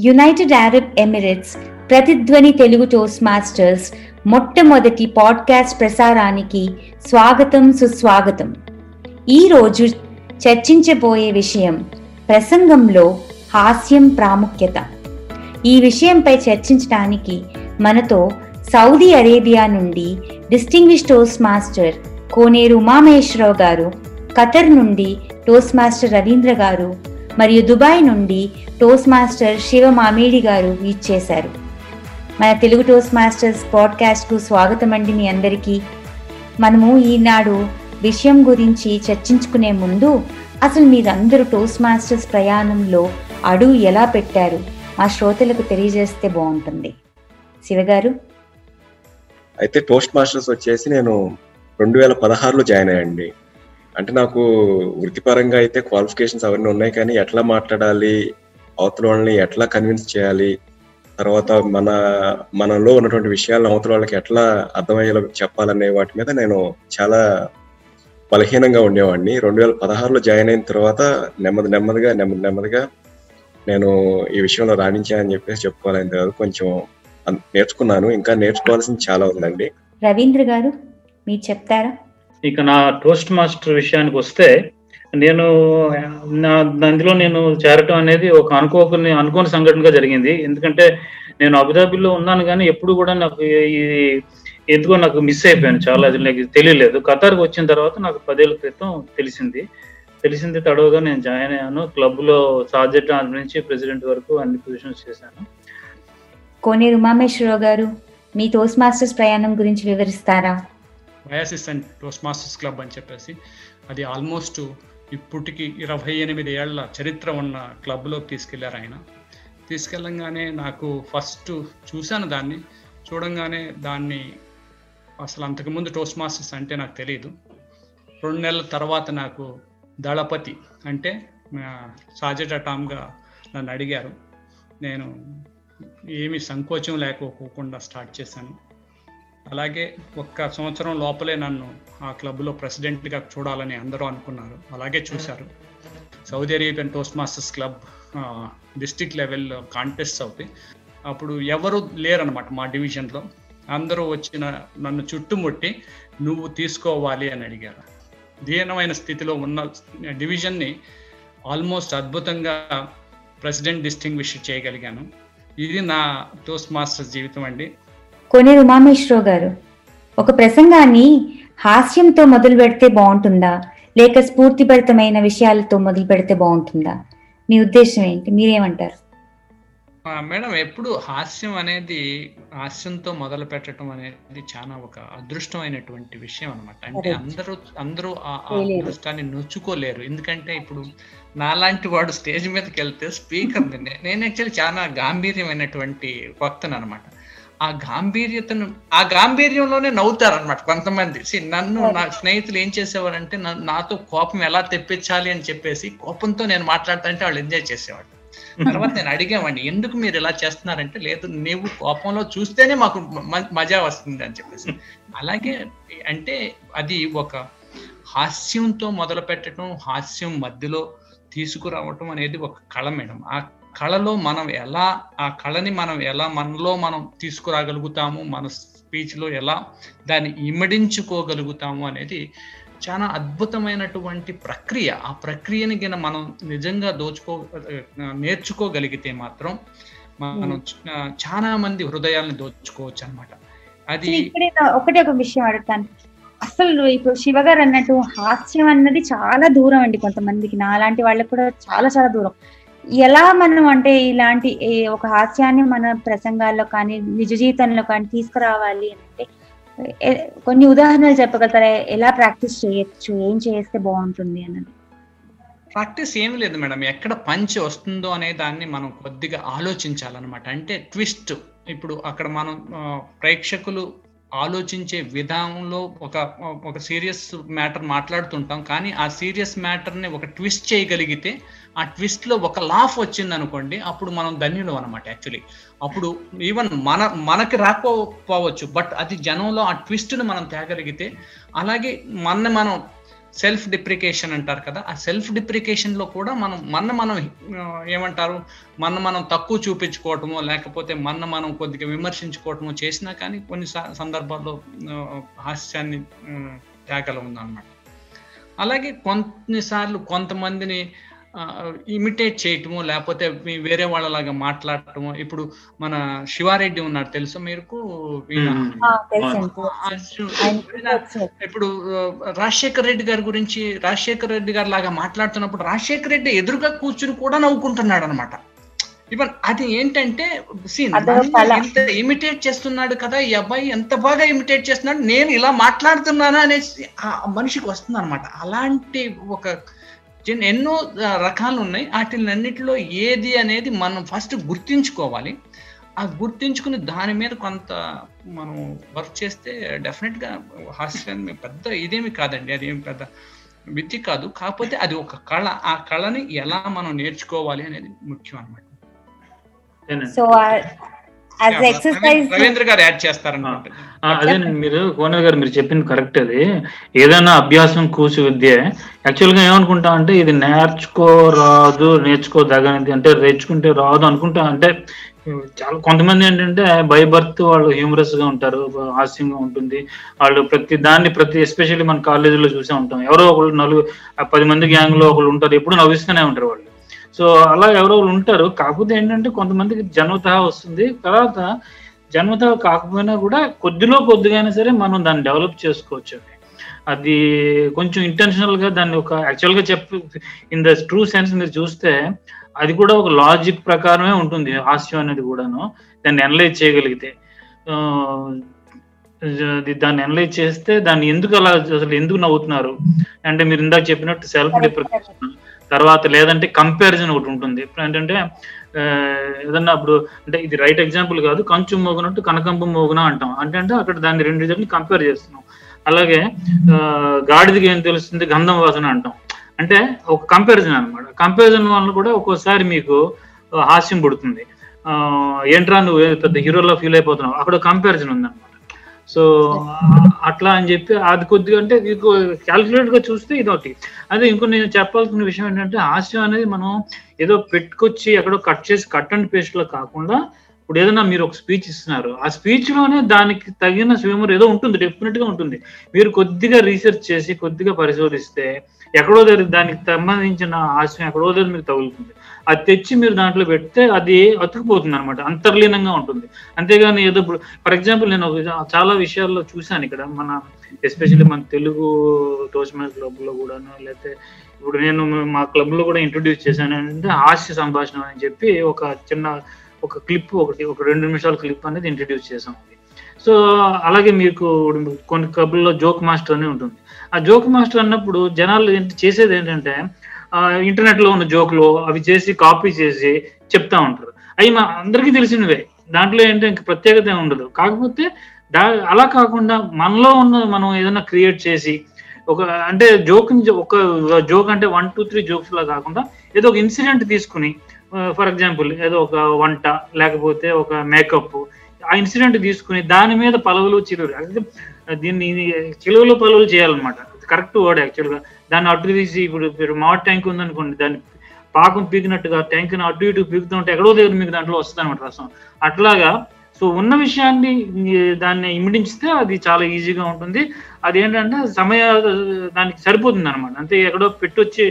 United Arab Emirates ప్రతిధ్వని Telugu Toastmasters మొట్టమొదటి podcast ప్రసారానికి స్వాగతం సుస్వాగతం. ఈరోజు చర్చించబోయే విషయం ప్రసంగంలో హాస్యం ప్రాముఖ్యత. ఈ విషయంపై చర్చించడానికి మనతో సౌదీ అరేబియా నుండి distinguish toast master Koneru Umamaheswararao గారు ఖతర్ నుండి టోస్ట్ మాస్టర్ రవీంద్ర గారు మరియు దుబాయ్ నుండి టోస్ట్ మాస్టర్ శివ మామిడి గారు ఇచ్చేశారు మన తెలుగు టోస్ట్ మాస్టర్స్ పాడ్కాస్ట్కు స్వాగతం అండి మీ అందరికీ. మనము ఈనాడు విషయం గురించి చర్చించుకునే ముందు అసలు మీరందరూ టోస్ట్ మాస్టర్స్ ప్రయాణంలో అడుగు ఎలా పెట్టారు? మా శ్రోతలకు తెలియజేస్తే బాగుంటుంది. శివగారు. అయితే టోస్ట్ మాస్టర్స్ వచ్చేసి నేను రెండు వేల పదహారులో జాయిన్ అయ్యండి అంటే నాకు వృత్తిపరంగా అయితే క్వాలిఫికేషన్స్ అవన్నీ ఉన్నాయి కానీ ఎట్లా మాట్లాడాలి అవతల వాళ్ళని ఎట్లా కన్విన్స్ చేయాలి? తర్వాత మన మనలో ఉన్నటువంటి విషయాలను అవతల వాళ్ళకి ఎట్లా అర్థమయ్యేలా చెప్పాలనే వాటి మీద నేను చాలా బలహీనంగా ఉండేవాడిని. రెండు వేల పదహారులో జాయిన్ అయిన తర్వాత నెమ్మది నెమ్మదిగా నెమ్మది నెమ్మదిగా నేను ఈ విషయంలో రాణించానని చెప్పేసి చెప్పుకోవాలని కాదు కొంచెం నేర్చుకున్నాను. ఇంకా నేర్చుకోవాల్సింది చాలా ఉందండి. రవీంద్ర గారు మీరు చెప్తారా? ఇక నా టోస్ట్ మాస్టర్ విషయానికి వస్తే నేను నా అందులో నేను చేరటం అనేది ఒక అనుకోని అనుకోని సంఘటనగా జరిగింది. ఎందుకంటే నేను అబుదాబిలో ఉన్నాను కానీ ఎప్పుడు కూడా నాకు ఇది ఎందుకో నాకు మిస్ అయిపోయాను చాలా. అది నాకు తెలియలేదు. ఖతార్కి వచ్చిన తర్వాత నాకు పదేళ్ళ క్రితం తెలిసింది. తెలిసింది తడవగా నేను జాయిన్ అయ్యాను. క్లబ్లో సార్జెట్ నుంచి ప్రెసిడెంట్ వరకు అన్ని పొజిషన్స్ చేశాను. కోనేరు ఉమామేశ్వరరావు గారు మీ టోస్ట్ మాస్టర్స్ ప్రయాణం గురించి వివరిస్తారా? వయాసిస్ అండ్ టోస్ట్ మాస్టర్స్ క్లబ్ అని చెప్పేసి అది ఆల్మోస్ట్ ఇప్పటికి ఇరవై ఎనిమిది ఏళ్ళ చరిత్ర ఉన్న క్లబ్లోకి తీసుకెళ్ళారు ఆయన. తీసుకెళ్ళంగానే నాకు ఫస్ట్ చూశాను దాన్ని. చూడంగానే దాన్ని అసలు అంతకుముందు టోస్ట్ మాస్టర్స్ అంటే నాకు తెలియదు రెండు నెలల తర్వాత నాకు దళపతి అంటే సాజెట్ టామ్గా నన్ను అడిగారు. నేను ఏమి సంకోచం లేకపోకుండా స్టార్ట్ చేశాను. అలాగే ఒక్క సంవత్సరం లోపలే నన్ను ఆ క్లబ్లో ప్రెసిడెంట్గా చూడాలని అందరూ అనుకున్నారు. అలాగే చూశారు. Saudi Arabian Toastmasters club district లెవెల్లో కాంటెస్ట్ అవుతాయి అప్పుడు ఎవరు లేరనమాట మా డివిజన్లో. అందరూ వచ్చిన నన్ను చుట్టుముట్టి నువ్వు తీసుకోవాలి అని అడిగారు. దీనమైన స్థితిలో ఉన్న డివిజన్ని ఆల్మోస్ట్ అద్భుతంగా ప్రెసిడెంట్ డిస్టింగ్విష్ చేయగలిగాను. ఇది నా టోస్ట్ మాస్టర్స్ జీవితం అండి. కోనేరు ఉమామేశ్వరరావు గారు. ఒక ప్రసంగాన్ని హాస్యంతో మొదలు పెడితే బాగుంటుందా? లేక స్ఫూర్తిభరితమైన విషయాలతో మొదలు పెడితే బాగుంటుందా? మీ ఉద్దేశం ఏంటి? మీరేమంటారు? మేడం ఎప్పుడు హాస్యం అనేది హాస్యంతో మొదలు పెట్టడం అనేది చాలా ఒక అదృష్టమైనటువంటి విషయం అనమాట అంటే. అందరూ అందరూ ఆ. అదృష్టాన్ని నొచ్చుకోలేరు. ఎందుకంటే ఇప్పుడు నాలాంటి వాడు స్టేజ్ మీదకి వెళ్తే స్పీకర్ నేను యాక్చువల్లీ చాలా గాంభీర్యమైనటువంటి వక్తను అనమాట ఆ గాంభీర్యతను ఆ గాంభీర్యంలోనే నవ్వుతారు అనమాట కొంతమంది నన్ను నా స్నేహితులు ఏం చేసేవారంటే నాతో కోపం ఎలా తెప్పించాలి అని చెప్పేసి కోపంతో నేను మాట్లాడుతుంటే వాళ్ళు ఎంజాయ్ చేసేవాళ్ళు. తర్వాత నేను అడిగామండి ఎందుకు మీరు ఇలా చేస్తున్నారంటే లేదు నీవు కోపంలో చూస్తేనే మాకు మజా వస్తుంది అని చెప్పేసి. అలాగే అంటే అది ఒక హాస్యంతో మొదలు పెట్టడం హాస్యం మధ్యలో తీసుకురావటం అనేది ఒక కళ మేడం. ఆ కళలో మనం ఎలా ఆ కళని మనం ఎలా మనలో మనం తీసుకురాగలుగుతాము మన స్పీచ్లో ఎలా దాన్ని ఇమడించుకోగలుగుతాము అనేది చాలా అద్భుతమైనటువంటి ప్రక్రియ. ఆ ప్రక్రియని గిన మనం నిజంగా దోచుకో నేర్చుకోగలిగితే మాత్రం మనం చాలా మంది హృదయాల్ని దోచుకోవచ్చు అనమాట అది ఒకటే ఒక విషయం అడుగుతాను. అసలు ఇప్పుడు శివ గారు అన్నట్టు హాస్యం అన్నది చాలా దూరం అండి కొంతమందికి. నా లాంటి వాళ్ళకి కూడా చాలా చాలా దూరం. ఎలా మనం అంటే ఇలాంటి ఒక హాస్యాన్ని మన ప్రసంగాల్లో కానీ నిజ జీవితంలో కానీ తీసుకురావాలి అని అంటే కొన్ని ఉదాహరణలు చెప్పగలుగుతారా? ఎలా ప్రాక్టీస్ చేయొచ్చు? ఏం చేస్తే బాగుంటుంది అన్నది? ప్రాక్టీస్ ఏం లేదు మేడం. ఎక్కడ పంచ్ వస్తుందో అనే దాన్ని మనం కొద్దిగా ఆలోచించాలన్నమాట. అంటే ట్విస్ట్. ఇప్పుడు అక్కడ మనం ప్రేక్షకులు ఆలోచించే విధానంలో ఒక ఒక సీరియస్ మ్యాటర్ మాట్లాడుతుంటాం. కానీ ఆ సీరియస్ మ్యాటర్ని ఒక ట్విస్ట్ చేయగలిగితే ఆ ట్విస్ట్లో ఒక లాఫ్ వచ్చింది అనుకోండి అప్పుడు మనం ధన్యులం అనమాట యాక్చువల్లీ అప్పుడు ఈవెన్ మన మనకి రాకపోవచ్చు బట్ అది జనంలో ఆ ట్విస్ట్ను మనం తేగలిగితే అలాగే మన మనం సెల్ఫ్ డిప్రికేషన్ అంటారు కదా ఆ సెల్ఫ్ డిప్రికేషన్లో కూడా మనం మన మనం ఏమంటారు మన మనం తక్కువ చూపించుకోవటమో లేకపోతే మన మనం కొద్దిగా విమర్శించుకోవటమో చేసినా కానీ కొన్ని సందర్భాల్లో హాస్యాన్ని తేగలం ఉందన్నమాట అలాగే కొన్నిసార్లు కొంతమందిని ఇమిటేట్ చేయటము లేకపోతే మీ- వేరే వాళ్ళలాగా మాట్లాడటము ఇప్పుడు మన శివారెడ్డి ఉన్నాడు తెలుసా మీకు. ఇప్పుడు రాజశేఖర్ రెడ్డి గారి గురించి రాజశేఖర్ రెడ్డి గారి లాగా మాట్లాడుతున్నప్పుడు రాజశేఖర్ రెడ్డి ఎదురుగా కూర్చుని కూడా నవ్వుకుంటున్నాడు అనమాట ఈవెన్ అది ఏంటంటే. ఇంత ఇమిటేట్ చేస్తున్నాడు కదా ఈ అబ్బాయి ఎంత బాగా ఇమిటేట్ చేస్తున్నాడు నేను ఇలా మాట్లాడుతున్నానా అనేసి ఆ మనిషికి వస్తుంది అనమాట అలాంటి ఒక చిన్న ఎన్నో రకాలు ఉన్నాయి వాటిలన్నిటిలో ఏది అనేది మనం ఫస్ట్ గుర్తించుకోవాలి. ఆ గుర్తించుకుని దాని మీద కొంత మనం వర్క్ చేస్తే డెఫినెట్గా హాస్యం పెద్ద ఇదేమి కాదండి. అది ఏమి పెద్ద విద్య కాదు. కాకపోతే అది ఒక కళ. ఆ కళని ఎలా మనం నేర్చుకోవాలి అనేది ముఖ్యం అనమాట. సో రవీంద్ర గారు యాడ్ చేస్తారనమాట అదేనండి మీరు కోనర్ గారు మీరు చెప్పింది కరెక్ట్ అది. ఏదైనా అభ్యాసం కూసి విద్య. యాక్చువల్గా ఏమనుకుంటా అంటే ఇది నేర్చుకోరాదు నేర్చుకోదగనిది అంటే నేర్చుకుంటే రాదు అనుకుంటా అంటే చాలా కొంతమంది ఏంటంటే బై బర్త్ వాళ్ళు హ్యూమరస్గా ఉంటారు హాస్యంగా ఉంటుంది. వాళ్ళు ప్రతి దాన్ని ప్రతి ఎస్పెషల్లీ మన కాలేజీలో చూసే ఉంటాం. ఎవరో ఒకళ్ళు నలుగురు ఆ పది మంది గ్యాంగ్లో ఒకళ్ళు ఉంటారు ఎప్పుడు నవ్విస్తూనే ఉంటారు వాళ్ళు. సో అలా ఎవరో ఉంటారు. కాకపోతే ఏంటంటే కొంతమందికి జన్మత వస్తుంది. తర్వాత జన్మత కాకపోయినా కూడా కొద్దిలో కొద్దిగైనా సరే మనం దాన్ని డెవలప్ చేసుకోవచ్చు అండి. అది కొంచెం ఇంటెన్షనల్గా దాన్ని ఒక యాక్చువల్గా చెప్పు ఇన్ ద ట్రూ సెన్స్ మీరు చూస్తే అది కూడా ఒక లాజిక్ ప్రకారమే ఉంటుంది. హాస్యం అనేది కూడాను. దాన్ని అనలైజ్ చేయగలిగితే. దాన్ని అనలైజ్ చేస్తే దాన్ని ఎందుకు అలా అసలు ఎందుకు నవ్వుతున్నారు? అంటే మీరు ఇందాక చెప్పినట్టు సెల్ఫ్ డిప్రికేషన్ తర్వాత లేదంటే కంపారిజన్ ఒకటి ఉంటుంది. ఇప్పుడు ఏంటంటే ఏదన్నా అప్పుడు అంటే ఇది రైట్ ఎగ్జాంపుల్ కాదు కంచు మోగునట్టు కనకంబు మోగున అంటాం. అంటే అంటే అక్కడ దాన్ని రెండు జట్లు కంపేర్ చేస్తున్నాం. అలాగే ఆ, ఏం తెలుస్తుంది? గంధం వాసన అంటాం. అంటే ఒక కంపారిజన్ అన్నమాట. కంపారిజన్ వల్ల కూడా ఒక్కోసారి మీకు హాస్యం పుడుతుంది. ఆ, ఏంట్రా నువ్వు పెద్ద హీరోలో ఫీల్ అయిపోతున్నావు? అక్కడ కంపారిజన్ ఉందన్నమాట. సో అట్లా అని చెప్పి అది కొద్దిగా అంటే మీకు క్యాల్కులేట్గా చూస్తే ఇది ఒకటి అదే ఇంకో నేను చెప్పాల్సిన విషయం ఏంటంటే హాస్యం అనేది మనం ఏదో పెట్టుకొచ్చి ఎక్కడో కట్ చేసి కట్ అండ్ పేస్ట్లో కాకుండా ఇప్పుడు ఏదైనా మీరు ఒక స్పీచ్ ఇస్తున్నారు. ఆ స్పీచ్లోనే దానికి తగిన స్విమర్ ఏదో ఉంటుంది డెఫినెట్గా ఉంటుంది. మీరు కొద్దిగా రీసెర్చ్ చేసి కొద్దిగా పరిశోధిస్తే ఎక్కడో దగ్గర దానికి సంబంధించిన ఆశయం ఎక్కడో దగ్గర మీకు తగులుతుంది. అది తెచ్చి మీరు దాంట్లో పెడితే అది అతుకుపోతుంది అనమాట అంతర్లీనంగా ఉంటుంది. అంతేగాని ఏదో ఇప్పుడు ఫర్ ఎగ్జాంపుల్ నేను చాలా విషయాల్లో చూశాను ఇక్కడ మన ఎస్పెషల్లీ మన తెలుగు టోస్ట్మాన్ క్లబ్లో కూడాను లేకపోతే ఇప్పుడు నేను మా క్లబ్లో కూడా ఇంట్రొడ్యూస్ చేశాను అంటే హాస్య సంభాషణ అని చెప్పి ఒక చిన్న ఒక క్లిప్ ఒకటి ఒక రెండు నిమిషాల క్లిప్ అనేది ఇంట్రడ్యూస్ చేసాం సో అలాగే మీకు కొన్ని క్లబ్లో జోక్ మాస్టర్ అని ఉంటుంది. ఆ జోక్ మాస్టర్ అన్నప్పుడు జనాలు ఏంటి చేసేది ఏంటంటే ఇంటర్నెట్లో ఉన్న జోకులు అవి చేసి కాపీ చేసి చెప్తా ఉంటారు. అవి మా అందరికీ తెలిసినవే. దాంట్లో ఏంటంటే ఇంక ప్రత్యేకత ఉండదు. కాకపోతే దా అలా కాకుండా మనలో ఉన్న మనం ఏదైనా క్రియేట్ చేసి ఒక అంటే జోక్ ఒక జోక్ అంటే వన్ టూ త్రీ జోక్స్ లా కాకుండా ఏదో ఒక ఇన్సిడెంట్ తీసుకుని ఫర్ ఎగ్జాంపుల్ ఏదో ఒక వంట లేకపోతే ఒక మేకప్ ఆ ఇన్సిడెంట్ తీసుకుని దాని మీద పలవలు చిలువలు దీన్ని చిలువలు పలవలు చేయాలన్నమాట. కరెక్ట్ వర్డ్ యాక్చువల్గా దాన్ని అటు తీసి ఇప్పుడు మీరు మామిడి ట్యాంక్ ఉందనుకోండి దాన్ని పాకం పీకినట్టుగా ట్యాంక్ అటు ఇటు పీకుతుంటే ఎక్కడో దగ్గర మీకు దాంట్లో వస్తుంది అనమాట రసం. అట్లాగా సో ఉన్న విషయాన్ని దాన్ని ఇమిడించితే అది చాలా ఈజీగా ఉంటుంది. అది ఏంటంటే సమయ దానికి సరిపోతుంది అనమాట అంతే ఎక్కడో పెట్టొచ్చి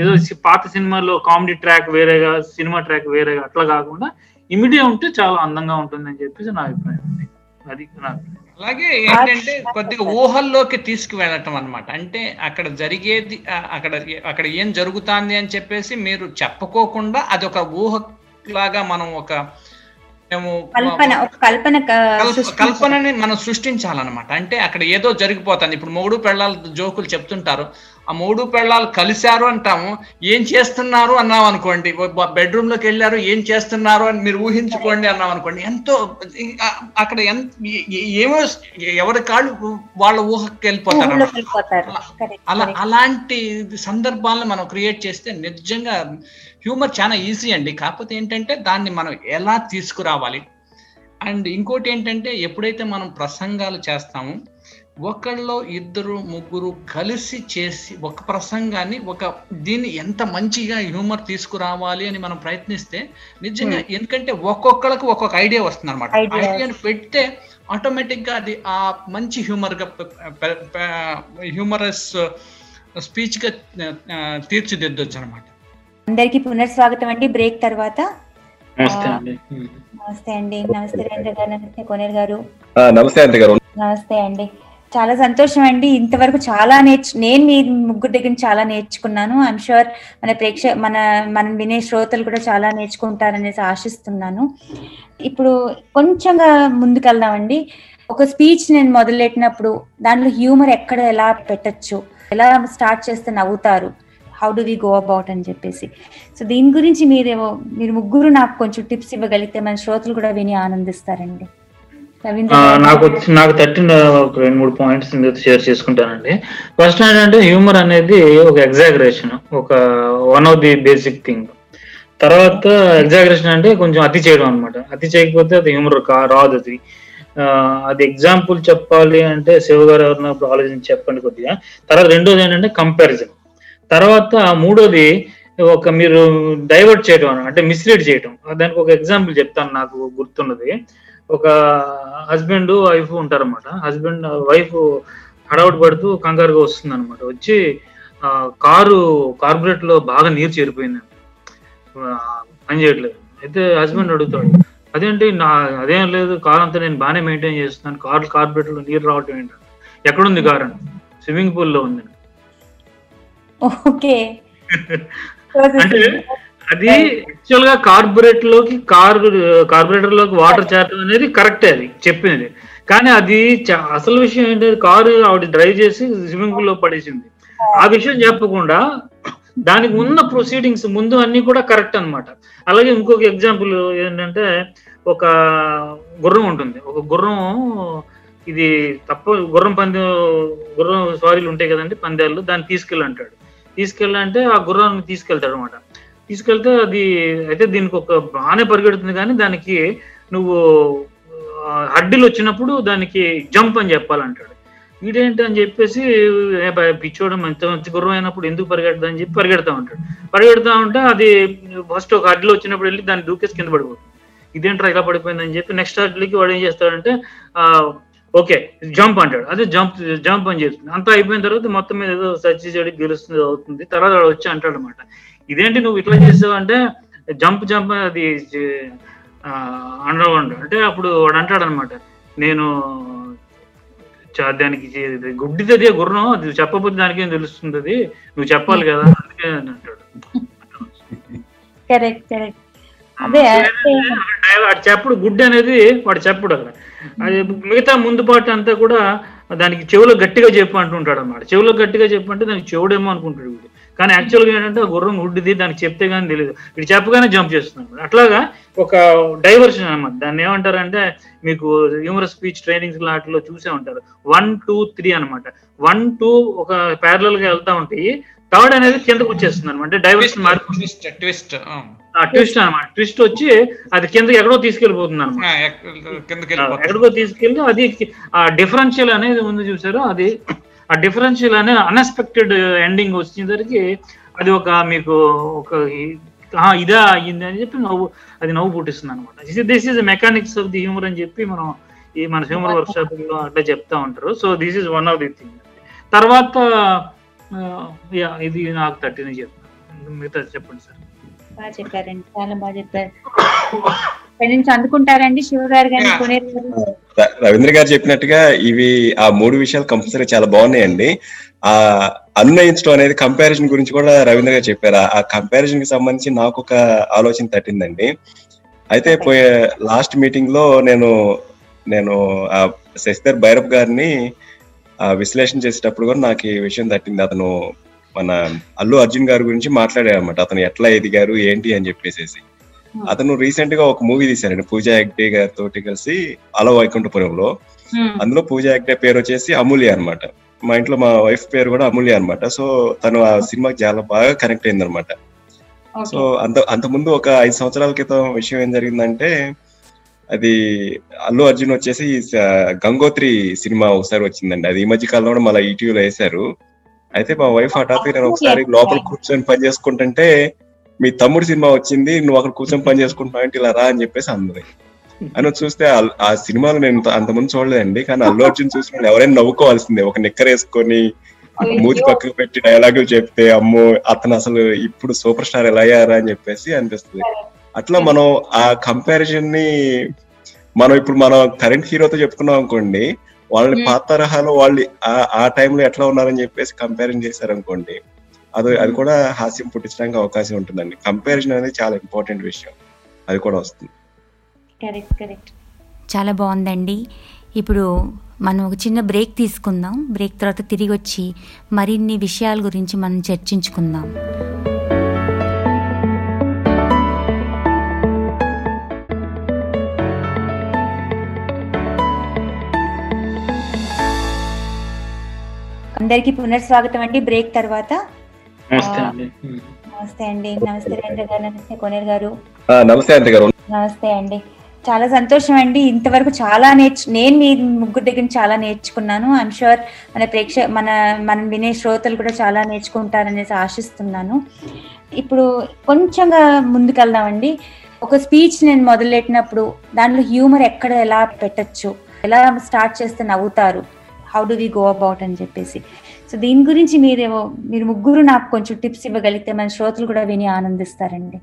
ఏదో పాత సినిమాలో కామెడీ ట్రాక్ వేరేగా సినిమా ట్రాక్ వేరేగా అట్లా కాకుండా ఇమిడియా ఉంటే చాలా అందంగా ఉంటుంది అని చెప్పేసి నా అభిప్రాయం అండి. అది నా అలాగే ఏంటంటే కొద్దిగా ఊహల్లోకి తీసుకువెళ్ళటం అనమాట అంటే అక్కడ జరిగేది అక్కడ అక్కడ ఏం జరుగుతుంది అని చెప్పేసి మీరు చెప్పుకోకుండా అది ఒక ఊహ లాగా మనం ఒక మేము కల్పన కల్పనని మనం సృష్టించాలన్నమాట. అంటే అక్కడ ఏదో జరిగిపోతుంది. ఇప్పుడు మూడు పెళ్ళాలు జోకులు చెప్తుంటారు. ఆ మూడు పెళ్ళాలు కలిశారు అంటాము. ఏం చేస్తున్నారు అన్నాం అనుకోండి. బెడ్రూమ్లోకి వెళ్ళారు ఏం చేస్తున్నారు అని మీరు ఊహించుకోండి అన్నాం అనుకోండి. ఎంతో అక్కడ ఎంత ఏమో ఎవరి కాళ్ళు వాళ్ళ ఊహకి వెళ్ళిపోతారు అలా అలాంటి సందర్భాలను మనం క్రియేట్ చేస్తే నిజంగా హ్యూమర్ చాలా ఈజీ అండి. కాకపోతే ఏంటంటే దాన్ని మనం ఎలా తీసుకురావాలి? అండ్ ఇంకోటి ఏంటంటే ఎప్పుడైతే మనం ప్రసంగాలు చేస్తామో ఒకళ్ళు ఇద్దరు ముగ్గురు కలిసి చేసి ఒక ప్రసంగాన్ని ఒక దీన్ని ఎంత మంచిగా హ్యూమర్ తీసుకురావాలి అని మనం ప్రయత్నిస్తే నిజంగా ఎందుకంటే ఒక్కొక్కరికి ఒక్కొక్క ఐడియా వస్తుంది అనమాట Idea. ఐడియాని పెడితే ఆటోమేటిక్గా అది ఆ మంచి హ్యూమర్గా హ్యూమరస్ స్పీచ్గా ఆ, తీర్చిదిద్దొచ్చు అనమాట అందరికీ పునర్స్వాగతం అండి. బ్రేక్ తర్వాత. నమస్తే అండి. నమస్తే అండి. నమస్తే రేంద్ర గారు నమస్తే. కోనేరు గారు ఆ, నమస్తే అంతే గారు నమస్తే అండి. చాలా సంతోషం అండి ఇంతవరకు చాలా నేర్చు నేను మీ ముగ్గురు దగ్గర చాలా నేర్చుకున్నాను. ఐఎమ్ షూర్ మన ప్రేక్ష మన మనం వినే శ్రోతలు కూడా చాలా నేర్చుకుంటారనేసి ఆశిస్తున్నాను. ఇప్పుడు కొంచెంగా ముందుకెళ్దామండి. ఒక స్పీచ్ నేను మొదలెట్టినప్పుడు దాంట్లో హ్యూమర్ ఎక్కడ ఎలా పెట్టచ్చు? ఎలా స్టార్ట్ చేస్తే నవ్వుతారు? How do we go about అని చెప్పేసి. సో దీని గురించి మీరేమో మీరు ముగ్గురు నాకు కొంచెం టిప్స్ ఇవ్వగలిగితే మన శ్రోతలు కూడా విని ఆనందిస్తారండి. నాకు వచ్చి- నాకు తట్టిన ఒక రెండు మూడు పాయింట్స్ షేర్ చేసుకుంటానండి. ఫస్ట్ ఏంటంటే హ్యూమర్ అనేది ఒక ఎగ్జాగరేషన్ ఒక one of the basic thing తర్వాత ఎగ్జాగరేషన్ అంటే కొంచెం అతి చేయడం అనమాట అతి చేయకపోతే అది హ్యూమర్ కా రాదు అది. అది ఎగ్జాంపుల్ చెప్పాలి అంటే శివ గారు ఎవరినో ఇప్పుడు ఆలోచించి చెప్పండి కొద్దిగా. తర్వాత రెండోది ఏంటంటే కంపారిజన్ తర్వాత మూడోది ఒక మీరు డైవర్ట్ చేయడం అంటే మిస్లీడ్ చేయడం దానికి ఒక ఎగ్జాంపుల్ చెప్తాను నాకు గుర్తున్నది. ఒక హస్బెండ్ వైఫ్ ఉంటారన్నమాట. హస్బెండ్ వైఫ్ హడావుడి పడుతూ కంగారుగా వస్తుంది అనమాట వచ్చి కారు కార్బొరేట్లో బాగా నీరు చేరిపోయింది. పని చేయట్లేదు. అయితే హస్బెండ్ అడుగుతాడు అదేంటి నా అదేం లేదు కార్ అంతా నేను బాగానే మెయింటైన్ చేస్తున్నాను. కార్ కార్బొరేట్లో నీరు రావటం ఏంటి? ఎక్కడుంది కార్? అని. స్విమ్మింగ్ పూల్లో ఉంది అంటే అది యాక్చువల్గా కార్బొరేట్లోకి కార్ కార్బొరేటర్లోకి వాటర్ చేరడం అనేది కరెక్ట్ అది చెప్పింది కానీ అది అసలు విషయం ఏంటంటే కారు ఆవిడ డ్రైవ్ చేసి స్విమ్మింగ్ పూల్లో పడేసింది. ఆ విషయం చెప్పకుండా దానికి ఉన్న ప్రొసీడింగ్స్ ముందు అన్ని కూడా కరెక్ట్ అన్నమాట. అలాగే ఇంకొక ఎగ్జాంపుల్ ఏంటంటే ఒక గుర్రం ఉంటుంది. ఒక గుర్రం ఇది తప్ప గుర్రం పందెం గుర్రం స్వారీలు ఉంటాయి కదండి పందేళ్ళు దాన్ని తీసుకెళ్ళి అంటాడు. తీసుకెళ్ళంటే ఆ గుర్రాన్ని తీసుకెళ్తాడు అనమాట తీసుకెళ్తే అది అయితే దీనికి ఒక బాగానే పరిగెడుతుంది కానీ దానికి నువ్వు ఆ, హడ్డీలు వచ్చినప్పుడు దానికి జంప్ అని చెప్పాలంటాడు. వీడేంటి అని చెప్పేసి పిచ్చోడం ఎంత మంచి మంచి గుర్రం అయినప్పుడు ఎందుకు పరిగెడతా అని చెప్పి పరిగెడతా ఉంటాడు. పరిగెడతా ఉంటే అది ఫస్ట్ ఒక హడ్డీలు వచ్చినప్పుడు వెళ్ళి దాన్ని దూకేసి కింద పడిపోతుంది. ఇదేంట్రా ఇలా పడిపోయింది అని చెప్పి నెక్స్ట్ హడ్డీలకి వాడు ఏం చేస్తాడంటే ఓకే జంప్ అంటాడు. అదే జంప్ జంప్ అని చెప్తుంది అంతా అయిపోయిన తర్వాత మొత్తం మీద ఏదో సర్చ్ చేయడం గెలుస్తుంది అవుతుంది. తర్వాత వాడు వచ్చి అంటాడు అనమాట ఇదేంటి నువ్వు ఇట్లా చేసావు అంటే జంప్ జంప్ అది అండర్గ్రౌండ్ అంటే అప్పుడు వాడు అంటాడు అనమాట నేను దానికి చే- గుడ్డిదదే గుర్రం అది చెప్పకపోతే దానికేం తెలుస్తుంది అది? నువ్వు చెప్పాలి కదా అందుకే అని అంటాడు. కరెక్ట్ కరెక్ట్ అదే అంటే వాడు చెప్పుడు గుడ్డి అనేది వాడు చెప్పుడు అక్కడ. అది మిగతా ముందు పాటు అంతా కూడా దానికి చెవులో గట్టిగా చెప్పు అంటుంటాడు అన్నమాట చెవులో గట్టిగా చెప్పు అంటే దానికి చెవుడేమో అనుకుంటాడు వీడు. కానీ యాక్చువల్గా ఏంటంటే గుర్రం గుడ్డిది దానికి చెప్తే కానీ తెలియదు వీడు చెప్పగానే జంప్ చేస్తున్నాడు. అట్లాగా ఒక డైవర్షన్ అన్నమాట. దాన్ని ఏమంటారంటే మీకు హ్యూమరస్ స్పీచ్ ట్రైనింగ్స్ లాంటిలో చూసే ఉంటారు. వన్ టూ త్రీ అన్నమాట. వన్ టూ ఒక ప్యారలల్గా వెళ్తా ఉంటాయి. థర్డ్ అనేది కిందకు వచ్చేస్తుంది అనమాట డైవర్షన్ ట్విస్ట్ ట్విస్ట్ ఆ. ట్విస్ట్ వచ్చి అది కిందకి ఎక్కడో తీసుకెళ్ళిపోతుంది అనమాట ఎక్కడికో తీసుకెళ్ళి అది ఆ డిఫరెన్షియల్ అనేది ఉంది చూసారు. అది ఆ డిఫరెన్షియల్ అనే అన్ఎక్స్పెక్టెడ్ ఎండింగ్ వచ్చేసరికి అది ఒక మీకు ఒక ఇదా అయ్యింది అని చెప్పి నవ్వు అది నవ్వు పుట్టిస్తుంది అనమాట this is mechanics of the humour అని చెప్పి మనం ఈ మన హ్యూమర్ వర్క్ షాప్లో అట్లా చెప్తా ఉంటారు. So this is one of the thing తర్వాత ఇది నాకు థర్టీని చెప్తాను మిగతా చెప్పండి సార్ బాగా చెప్పారండి. చాలా బాగా చెప్పారు. ఇక్కడ నుంచి అందుకుంటారండి శివ గారు కానీ రవీంద్ర గారు చెప్పినట్టుగా ఇవి ఆ మూడు విషయాలు కంపల్సరీ చాలా బాగున్నాయండి. ఆ అన్వయించడం అనేది కంపారిజన్ గురించి కూడా రవీంద్ర గారు చెప్పారు. ఆ కంపారిజన్కి సంబంధించి నాకు ఒక ఆలోచన తట్టిందండి. అయితే పోయే లాస్ట్ మీటింగ్లో నేను నేను ఆ శశిధర్ భైరవ్ గారిని ఆ విశ్లేషణ చేసేటప్పుడు కూడా నాకు ఈ విషయం తట్టింది. అతను మన అల్లు అర్జున్ గారి గురించి మాట్లాడారు అనమాట అతను ఎట్లా ఎదిగారు ఏంటి అని చెప్పేసి అతను రీసెంట్గా ఒక మూవీ తీశారండి. పూజా హెగ్డే గారితో కలిసి అల వైకుంఠపురంలో. Hmm. అందులో పూజా హెగ్డే పేరు వచ్చేసి అమూల్య అన్నమాట. మా ఇంట్లో మా వైఫ్ పేరు కూడా అమూల్య అన్నమాట. సో తను ఆ సినిమాకి చాలా బాగా కనెక్ట్ అయింది అనమాట సో. అంత అంత ముందు ఒక ఐదు సంవత్సరాల క్రితం విషయం ఏం జరిగిందంటే అది అల్లు అర్జున్ వచ్చేసి గంగోత్రి సినిమా ఒకసారి వచ్చిందండి. అది ఈ మధ్య కాలంలో కూడా మళ్ళీ ఈటీవీలో వేశారు. అయితే మా వైఫ్ ఆ టాపిక్ నేను ఒకసారి లోపల కూర్చొని పని చేసుకుంటుంటే మీ తమ్ముడు సినిమా వచ్చింది నువ్వు అక్కడ కూర్చొని పని చేసుకుంటున్నావు అంటే ఇలా రా అని చెప్పేసి అన్నది అని చూస్తే ఆ- సినిమాలో నేను అంతమంది చూడలేదండి కానీ అల్లు అర్జున్ చూసిన ఎవరైనా నవ్వుకోవాల్సిందే. ఒక నిక్కర్ వేసుకొని మూతి పక్కకు పెట్టి డైలాగులు చెప్తే అమ్మో అతను అసలు ఇప్పుడు సూపర్ స్టార్ ఎలా అయ్యారా అని చెప్పేసి అనిపిస్తుంది. అట్లా మనం ఆ కంపారిజన్ని మనం ఇప్పుడు మనం కరెంట్ హీరోతో చెప్పుకున్నాం అనుకోండి వాళ్ళని. పాత తరహాలో వాళ్ళు ఆ- ఆ టైంలో ఎట్లా ఉన్నారని చెప్పేసి కంపారిజన్ చేశారు అనుకోండి అది అది కూడా హాస్యం పుట్టించడానికి అవకాశం ఉంటుందండి. కంపారిజన్ అనేది చాలా ఇంపార్టెంట్ విషయం. అది కూడా వస్తుంది. కరెక్ట్ కరెక్ట్ చాలా బాగుందండి. ఇప్పుడు మనం ఒక చిన్న బ్రేక్ తీసుకుందాం. బ్రేక్ తర్వాత తిరిగి వచ్చి మరిన్ని విషయాల గురించి మనం చర్చించుకుందాం. అందరికీ పునర్స్వాగతం అండి. బ్రేక్ తర్వాత నమస్తే అండి. నమస్తే అండి. నమస్తే రేంద్ర గారు నమస్తే కొనేరు గారు. ఆ, నమస్తే అంతే గారు. నమస్తే అండి. చాలా సంతోషం అండి. ఇంతవరకు చాలా నేర్చు నేను మీ ముగ్గురు దగ్గర చాలా నేర్చుకున్నాను. ఐఎమ్ షూర్ మన ప్రేక్ష మన మనం వినే శ్రోతలు కూడా చాలా నేర్చుకుంటారనేసి ఆశిస్తున్నాను. ఇప్పుడు కొంచెంగా ముందుకెళ్దామండి. ఒక స్పీచ్ నేను మొదలెట్టినప్పుడు దాంట్లో హ్యూమర్ ఎక్కడ ఎలా పెట్టచ్చు? ఎలా స్టార్ట్ చేస్తే నవ్వుతారు? How do we go about అని చెప్పేసి. సో దీని గురించి మీరేమో మీరు ముగ్గురు నాకు కొంచెం టిప్స్ ఇవ్వగలిగితే మన శ్రోతలు కూడా విని ఆనందిస్తారండి.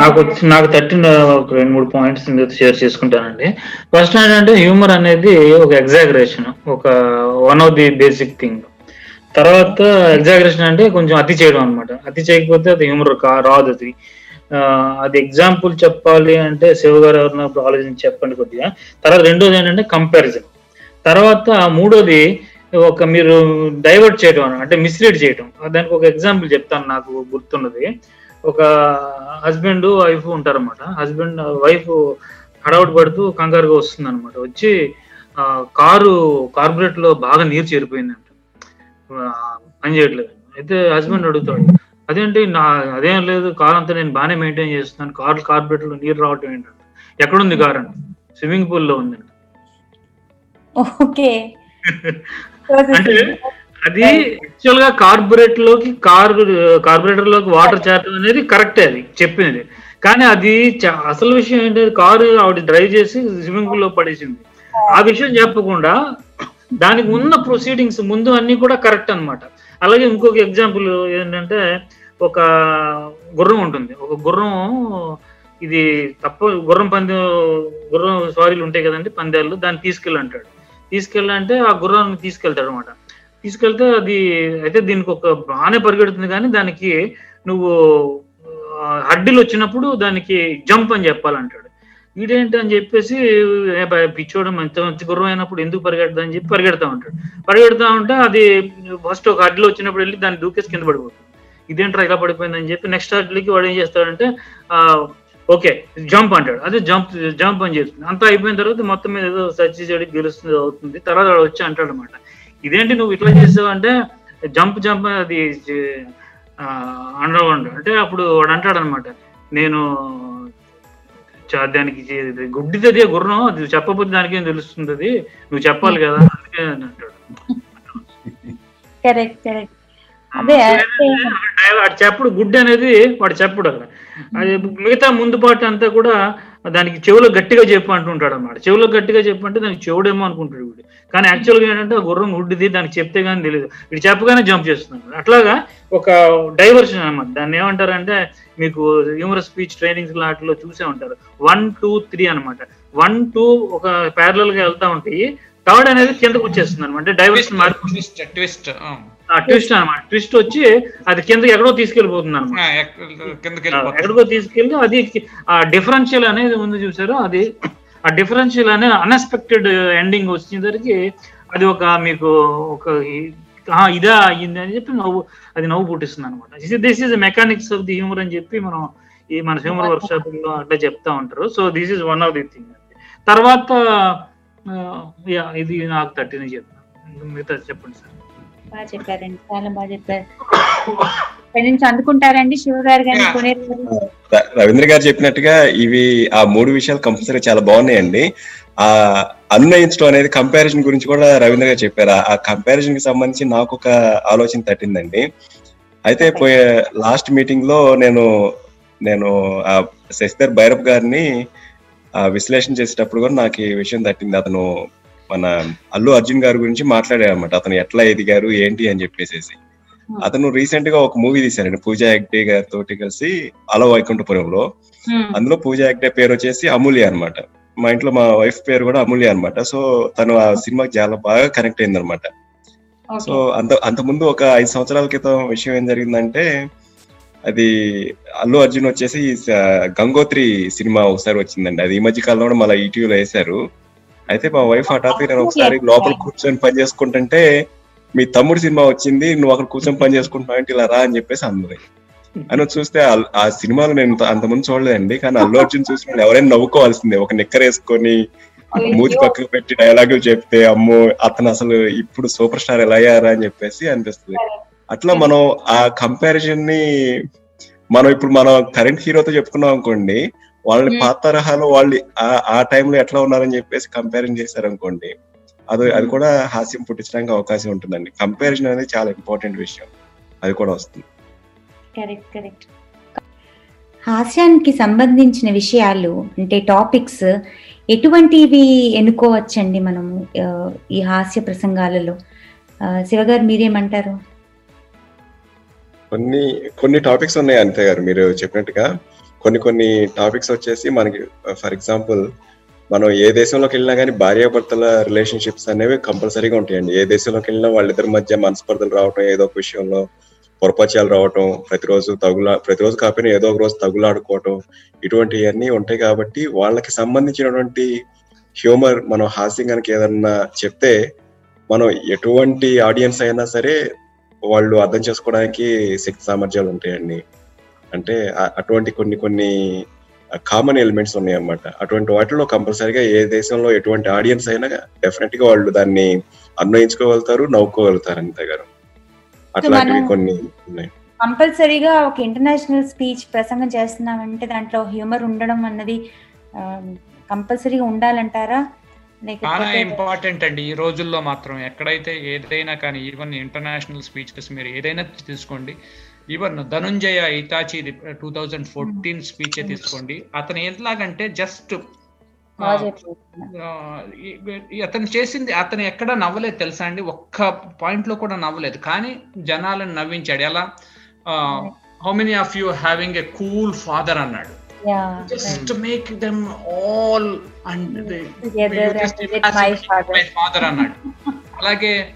నాకు నాకు తట్టిన ఒక రెండు మూడు పాయింట్స్ మీతో షేర్ చేసుకుంటానండి. ఫస్ట్ ఏంటంటే హ్యూమర్ అనేది ఒక ఎగ్జాగరేషన్ ఒక one of the basic thing తర్వాత ఎగ్జాగరేషన్ అంటే కొంచెం అతి చేయడం అనమాట అతి చేయకపోతే అది హ్యూమర్ రాదు అది. అది ఎగ్జాంపుల్ చెప్పాలి అంటే శివ గారు ఎవరినో అప్పుడు ఆలోచించి చెప్పండి కొద్దిగా. తర్వాత రెండోది ఏంటంటే కంపారిజన్ తర్వాత మూడోది ఒక మీరు డైవర్ట్ చేయడం అంటే మిస్లీడ్ చేయడం దానికి ఒక ఎగ్జాంపుల్ చెప్తాను నాకు గుర్తున్నది. ఒక హస్బెండ్ వైఫ్ ఉంటారన్నమాట. హస్బెండ్ వైఫ్ హడావుడి పడుతూ కంగారుగా వస్తుంది అనమాట వచ్చి ఆ, కారు కార్బొరేట్లో బాగా నీరు చేరిపోయిందంట. పని చేయట్లేదు. అయితే హస్బెండ్ అడుగుతాడు అదేంటి నా అదేం లేదు కార్ అంతా నేను బాగానే మెయింటైన్ చేస్తున్నాను. కార్ కార్బొరేటర్లో నీరు రావటం ఏంటంటే? ఎక్కడుంది కార్? అంట. స్విమ్మింగ్ పూల్లో ఉందంట. ఓకే. అంటే అది యాక్చువల్గా కార్బొరేట్లోకి కార్ కార్బొరేటర్లోకి వాటర్ చేరడం అనేది కరెక్టే అది చెప్పింది కానీ అది అసలు విషయం ఏంటంటే కారు ఆవిడ డ్రైవ్ చేసి స్విమ్మింగ్ పూల్లో పడేసింది. ఆ విషయం చెప్పకుండా దానికి ఉన్న ప్రొసీడింగ్స్ ముందు అన్ని కూడా కరెక్ట్ అన్నమాట. అలాగే ఇంకొక ఎగ్జాంపుల్ ఏంటంటే ఒక గుర్రం ఉంటుంది. ఒక గుర్రం ఇది తప్ప గుర్రం పందెం గుర్రం స్వారీలు ఉంటాయి కదండి పందాలు దాన్ని తీసుకెళ్ళి అంటాడు. తీసుకెళ్ళాలంటే ఆ గుర్రాన్ని తీసుకెళ్తాడు అనమాట తీసుకెళ్తే అది అయితే దీనికి ఒక బాగానే పరిగెడుతుంది కానీ దానికి నువ్వు హడ్డీలు వచ్చినప్పుడు దానికి జంప్ అని చెప్పాలంటాడు. వీడేంటి అని చెప్పేసి "ఏ పిచ్చోడు మంచి మంచి గుర్రం అయినప్పుడు ఎందుకు పరిగెడతా అని చెప్పి పరిగెడతా ఉంటాడు. పరిగెడతా ఉంటే అది ఫస్ట్ ఒక హడ్డీలు వచ్చినప్పుడు వెళ్ళి దాన్ని దూకేసి కింద పడిపోతుంది. ఇదేంట్రా ఇలా పడిపోయిందని చెప్పి నెక్స్ట్ అడ్లీకి వాడు ఏం చేస్తాడంటే ఆ, ఓకే జంప్ అంటాడు. అదే జంప్ జంప్ అని చెప్తుంది. అంతా అయిపోయిన తర్వాత మొత్తం మీద ఏదో సర్చ్ చేయడం గెలుస్తుంది అవుతుంది. తర్వాత వాడు వచ్చి అంటాడు అనమాట ఇదేంటి నువ్వు ఇట్లా చేసావు అంటే జంప్ జంప్ అది అండర్గ్రౌండ్ అంటే అప్పుడు వాడు అంటాడు అనమాట నేను చ- దానికి గుడ్డిది అది గుర్రం. అది చెప్పకపోతే దానికి ఏం తెలుస్తుంది అది? నువ్వు చెప్పాలి కదా అందుకే అని అంటాడు. కరెక్ట్ కరెక్ట్ అదే వాడు చెప్పుడు గుడ్ అనేది వాడు చెప్పడు అక్కడ. అది మిగతా ముందు పాట అంతా కూడా దానికి చెవులో గట్టిగా చెప్పు అంటుంటాడు అన్నమాట. చెవులో గట్టిగా చెప్పు అంటే దానికి చెవుడేమో అనుకుంటాడు వీడు. కానీ యాక్చువల్గా ఏంటంటే గుర్రం గుడ్డిది దానికి చెప్తే కానీ తెలియదు వీడు చెప్పగానే జంప్ చేస్తున్నాడు అట్లాగా ఒక డైవర్షన్ అన్నమాట. దాన్ని ఏమంటారంటే మీకు హ్యూమరస్ స్పీచ్ ట్రైనింగ్స్ లాంటిలో చూసే ఉంటారు. వన్ టూ త్రీ అన్నమాట. వన్ టూ ఒక ప్యారలల్గా వెళ్తా ఉంటాయి. థర్డ్ అనేది కిందకు వచ్చేస్తుంది అనమాట డైవర్షన్ మారి ట్విస్ట్ ట్విస్ట్ ఆ ట్విస్ట్ వచ్చి అది కిందకి ఎక్కడో తీసుకెళ్ళిపోతుంది అనమాట ఎక్కడికో తీసుకెళ్ళి అది ఆ డిఫరెన్షియల్ అనేది ఉంది చూసారు. అది ఆ డిఫరెన్షియల్ అనే అన్ఎక్స్పెక్టెడ్ ఎండింగ్ వచ్చేసరికి అది ఒక మీకు ఒక ఇదా అయ్యింది అని చెప్పి నవ్వు అది నవ్వు పుట్టిస్తుంది అనమాట this is mechanics of the humour అని చెప్పి మనం ఈ మన హ్యూమర్ వర్క్ షాప్లో అట్లా చెప్తా ఉంటారు. So this is one of the thing తర్వాత ఇది నాకు థర్టీని చెప్తాను మిగతా చెప్పండి సార్. బాగా చెప్పారండి. చాలా బాగా చెప్పారు. ఇక్కడి నుంచి అందుకుంటారండి శివ గారు కానీ Yeah. కొనేరు గారు. ర- రవీంద్ర గారు చెప్పినట్టుగా ఇవి ఆ మూడు విషయాలు కంపల్సరీ చాలా బాగున్నాయండి. ఆ అన్వయించడం అనేది కంపారిజన్ గురించి కూడా రవీంద్ర గారు చెప్పారు. ఆ కంపారిజన్కి సంబంధించి నాకు ఒక ఆలోచన తట్టిందండి. అయితే పోయే లాస్ట్ మీటింగ్లో నేను నేను ఆ శశిధర్ భైరవ్ గారిని ఆ విశ్లేషణ చేసేటప్పుడు కూడా నాకు ఈ విషయం తట్టింది. అతను మన అల్లు అర్జున్ గారి గురించి మాట్లాడారు అనమాట అతను ఎట్లా ఎదిగారు ఏంటి అని చెప్పేసి అతను రీసెంట్గా ఒక మూవీ తీశారండి పూజా హెగ్డే గారితో కలిసి అలో వైకుంఠపురంలో. Hmm. అందులో పూజా హెగ్డే పేరు వచ్చేసి అమూల్య అన్నమాట. మా ఇంట్లో మా వైఫ్ పేరు కూడా అమూల్య అన్నమాట. సో తను ఆ సినిమాకి చాలా బాగా కనెక్ట్ అయింది అనమాట సో. అంత అంత ముందు ఒక ఐదు సంవత్సరాల క్రితం విషయం ఏం జరిగిందంటే అది అల్లు అర్జున్ వచ్చేసి గంగోత్రి సినిమా ఒకసారి వచ్చిందండి. అది ఈ మధ్య కాలంలో కూడా మళ్ళీ ఈటీవీలో వేశారు. అయితే మా వైఫ్ హఠాత్తుగా నేను ఒకసారి లోపల కూర్చొని పని చేసుకుంటుంటే మీ తమ్ముడు సినిమా వచ్చింది నువ్వు అక్కడ కూర్చొని పని చేసుకుంటున్నావు ఇలా రా అని చెప్పేసి అన్నది అని చూస్తే ఆ- సినిమాలో నేను అంతకుముందు చూడలేదండి కానీ అల్లు అర్జున్ చూసిన ఎవరైనా నవ్వుకోవాల్సిందే. ఒక నిక్కర్ వేసుకొని మూతి పక్కకు పెట్టి డైలాగులు చెప్తే అమ్మో అతను అసలు ఇప్పుడు సూపర్ స్టార్ ఎలా అయ్యారా? అని చెప్పేసి అనిపిస్తుంది. అట్లా మనం ఆ కంపారిజన్ని మనం ఇప్పుడు మనం కరెంట్ హీరోతో చెప్పుకున్నాం అనుకోండి వాళ్ళని. పాత తరహాలో వాళ్ళు ఆ- టైంలో ఎట్లా ఉన్నారని చెప్పేసి కంపారిజన్ చేశారు అనుకోండి అది అది కూడా హాస్యం పుట్టించడానికి అవకాశం ఉంటుందండి. కంపారిజన్ అనేది చాలా ఇంపార్టెంట్ విషయం. అది కూడా వస్తుంది. కరెక్ట్ కరెక్ట్ హాస్యానికి సంబంధించిన విషయాలు అంటే టాపిక్స్ ఎటువంటివి ఎన్నుకోవచ్చండి మనము ఈ హాస్య ప్రసంగాలలో? శివగారు మీరేమంటారు? కొన్ని కొన్ని టాపిక్స్ ఉన్నాయి అంతే గారు మీరు చెప్పినట్టుగా. కొన్ని కొన్ని టాపిక్స్ వచ్చేసి మనకి uh, ఫర్ ఎగ్జాంపుల్ మనం ఏ దేశంలోకి వెళ్ళినా కానీ భార్యాభర్తల రిలేషన్షిప్స్ అనేవి కంపల్సరీగా ఉంటాయండి. ఏ దేశంలోకి వెళ్ళినా వాళ్ళిద్దరి మధ్య మనస్పర్ధలు రావటం ఏదో ఒక విషయంలో పొరపత్యాలు రావటం ప్రతిరోజు తగులా ప్రతిరోజు కాకపోయినా ఏదో ఒక రోజు తగులాడుకోవటం ఇటువంటివన్నీ ఉంటాయి కాబట్టి వాళ్ళకి సంబంధించినటువంటి హ్యూమర్ మనం హాస్యం కనుక ఏదన్నా చెప్తే మనం ఎటువంటి ఆడియన్స్ అయినా సరే వాళ్ళు అర్థం చేసుకోవడానికి శక్తి సామర్థ్యాలు ఉంటాయండి. అంటే అటువంటి కొన్ని కొన్ని కామన్ ఎలిమెంట్స్ ఉన్నాయి అన్నమాట అటువంటి వాటిలో కంపల్సరీగా ఏ దేశంలో ఎటువంటి ఆడియన్స్ అయినా డెఫినెట్గా వాళ్ళు దాన్ని అన్వయించుకోగలుగుతారు నవ్వుకోగలుగుతారు అంతే గారు. అట్లాంటివి కొన్ని ఉన్నాయి. కంపల్సరీగా ఒక ఇంటర్నేషనల్ స్పీచ్ ప్రసంగం చేస్తున్నామంటే దాంట్లో హ్యూమర్ ఉండడం అన్నది కంపల్సరీగా ఉండాలంటారా? చాలా ఇంపార్టెంట్ అండి. ఈ రోజుల్లో మాత్రం ఎక్కడైతే ఏదైనా కానీ ఈవెన్ ఇంటర్నేషనల్ స్పీచెస్ మీరు ఏదైనా తీసుకోండి. Even Dhananjaya Hettiarachchi two thousand fourteen speech తీసుకోండి. అతను ఎలాగంటే జస్ట్ బాగా చెప్పారు. అతను చేసింది అతను ఎక్కడ నవ్వలేదు తెలుసా అండి? ఒక్క పాయింట్లో కూడా నవ్వలేదు. కానీ జనాలను నవ్వించాడు. ఎలా? How many of you having a cool father అన్నాడు. Just make them all and Together and visit my father. My father అన్నాడు. అలాగే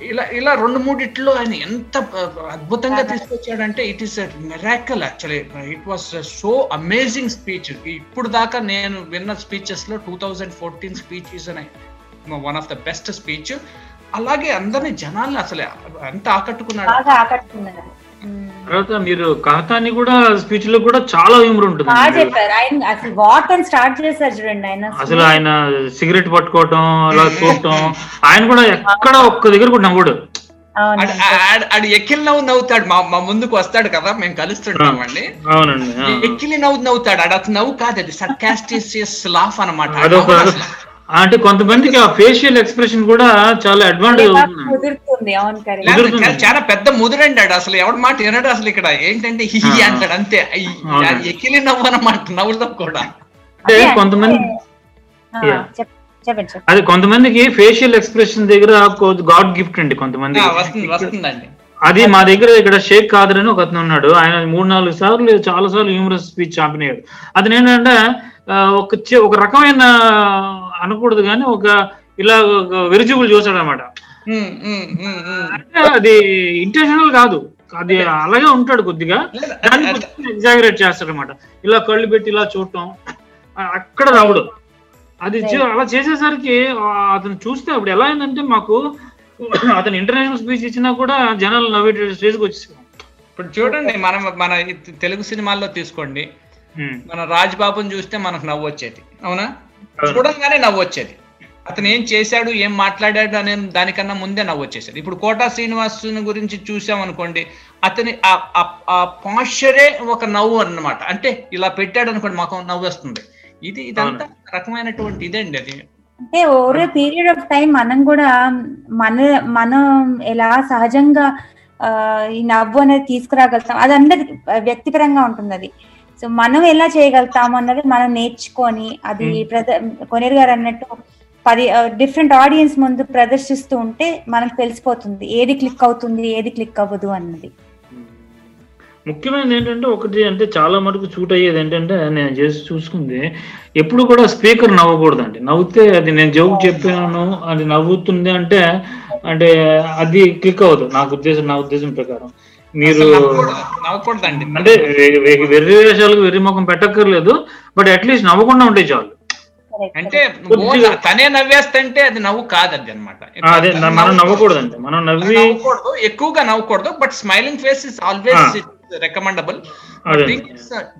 ఇలా ఇలా రెండు మూడిట్లో ఆయన ఎంత అద్భుతంగా తీసుకొచ్చాడంటే it is miracle actually it was so amazing speech ఇప్పుడు దాకా నేను విన్న స్పీచెస్లో two thousand fourteen speech is one of the best speech అలాగే అందరిని జనాల్ని అసలు ఎంత ఆకట్టుకున్నాడు. తర్వాత మీరు కహతాని కూడా స్పీచ్లో కూడా చాలా హ్యూమర్ ఉంటుంది బాగా చెప్పారు. ఆయన అసలు వాట్ అని స్టార్ట్ చేశారు చూడండి ఆయన. అసలు ఆయన సిగరెట్ పట్టుకోవటం అలా చూడటం ఆయన కూడా ఎక్కడ ఒక్క దగ్గర కూడా నవ్వుడు. అవును. ఆడు- ఎక్కిలి నవ్వు నవ్వుతాడు. మా మా ముందుకు వస్తాడు కదా మేము కలుస్తుంటామండి. ఎక్కిలి నవ్వు నవ్వుతాడు. ఆడు అతను నవ్వు కాదు అది సర్కాస్టిసియస్ లాఫ్ అనమాట అంటే కొంతమందికి ఆ ఫేషియల్ ఎక్స్ప్రెషన్ కూడా చాలా అడ్వాంటేజ్ అవుతుంది. చాలా పెద్ద ముదురండి ఆడు అసలు ఎవడి మాట వినడు అసలు ఇక్కడ. ఏంటంటే హి హి ఆ. అంటాడు. అంతే. ఎక్కిలి నవ్వు అనమాట నవ్వులో కూడా. అంటే కొంతమంది అది కొంతమందికి ఫేషియల్ ఎక్స్ప్రెషన్ దగ్గర గాడ్ గిఫ్ట్ అండి కొంతమంది ఆ, వస్తుంది వస్తుందండి. అది మా దగ్గర ఇక్కడ షేక్ కాదర్ అని ఒక అతను ఉన్నాడు. ఆయన మూడు నాలుగు సార్లు చాలా సార్లు హ్యూమరస్ స్పీచ్ చాంపినాడు అతను ఏంటంటే ఒక రకమైన అనకూడదు కానీ ఒక ఇలా వెరిజిబుల్ చూసాడు అనమాట. అంటే అది ఇంటెన్షనల్ కాదు. అది అలాగే ఉంటాడు కొద్దిగా. దాన్ని ఎగ్జాగరేట్ చేస్తాడు అనమాట ఇలా కళ్ళు పెట్టి ఇలా చూడటం అక్కడ రావడం. అది అలా చేసేసరికి అతను చూస్తే అప్పుడు ఎలా అయిందంటే మాకు అతను ఇంటర్నేషనల్ స్పీచ్ ఇచ్చినా కూడా జనాలు నవ్వే స్టేజ్కి వచ్చేసాం ఇప్పుడు చూడండి మనం మన తెలుగు సినిమాల్లో తీసుకోండి. మన రాజ్ బాబుని చూస్తే మనకు నవ్వు వచ్చేది. అవునా? చూడంగానే నవ్వు వచ్చేది అతను ఏం చేశాడు ఏం మాట్లాడాడు అనే దానికన్నా ముందే నవ్వు వచ్చేసేది ఇప్పుడు కోటా శ్రీనివాసుని గురించి చూసాం అనుకోండి అతని ఆ- పాశ్చరే ఒక నవ్వు అన్నమాట. అంటే ఇలా పెట్టాడు అనుకోండి మాకు నవ్వు వస్తుంది ఇది ఇదంతా రకమైనటువంటి ఇదండి అది. అంటే ఓవర్ పీరియడ్ ఆఫ్ టైం మనం కూడా మన మనం ఎలా సహజంగా ఆ, ఈ నవ్వు అనేది తీసుకురాగలుగుతాం. అది అందరి వ్యక్తిపరంగా ఉంటుంది అది సో మనం ఎలా చేయగలుగుతాం అన్నది మనం నేర్చుకొని అది ప్రద కొనేరు గారు అన్నట్టు పది డిఫరెంట్ ఆడియన్స్ ముందు ప్రదర్శిస్తూ ఉంటే మనకు తెలిసిపోతుంది ఏది క్లిక్ అవుతుంది ఏది క్లిక్ అవ్వదు అన్నది. ముఖ్యమైనది ఏంటంటే ఒకటి అంటే చాలా మటుకు చూట్ అయ్యేది ఏంటంటే నేను చేసి చూసుకుంది ఎప్పుడు కూడా స్పీకర్ నవ్వకూడదండి. నవ్వుతే అది నేను జోక్ చెప్పాను అది నవ్వుతుంది అంటే అంటే అది క్లిక్ అవ్వదు నాకు ఉద్దేశం నా ఉద్దేశం ప్రకారం. మీరు నవ్వకూడదండి అంటే వెర్రి వేషాలకు వెర్రి ముఖం పెట్టక్కర్లేదు బట్ అట్లీస్ట్ నవ్వకుండా ఉంటే చాలు. అంటే తనే నవ్వేస్తంటే అది నవ్వు కాదు అనమాట అదే మనం నవ్వకూడదండి. మనం నవ్వి నవ్వకూడదు ఎక్కువగా నవ్వకూడదు but smiling face is always recommendable.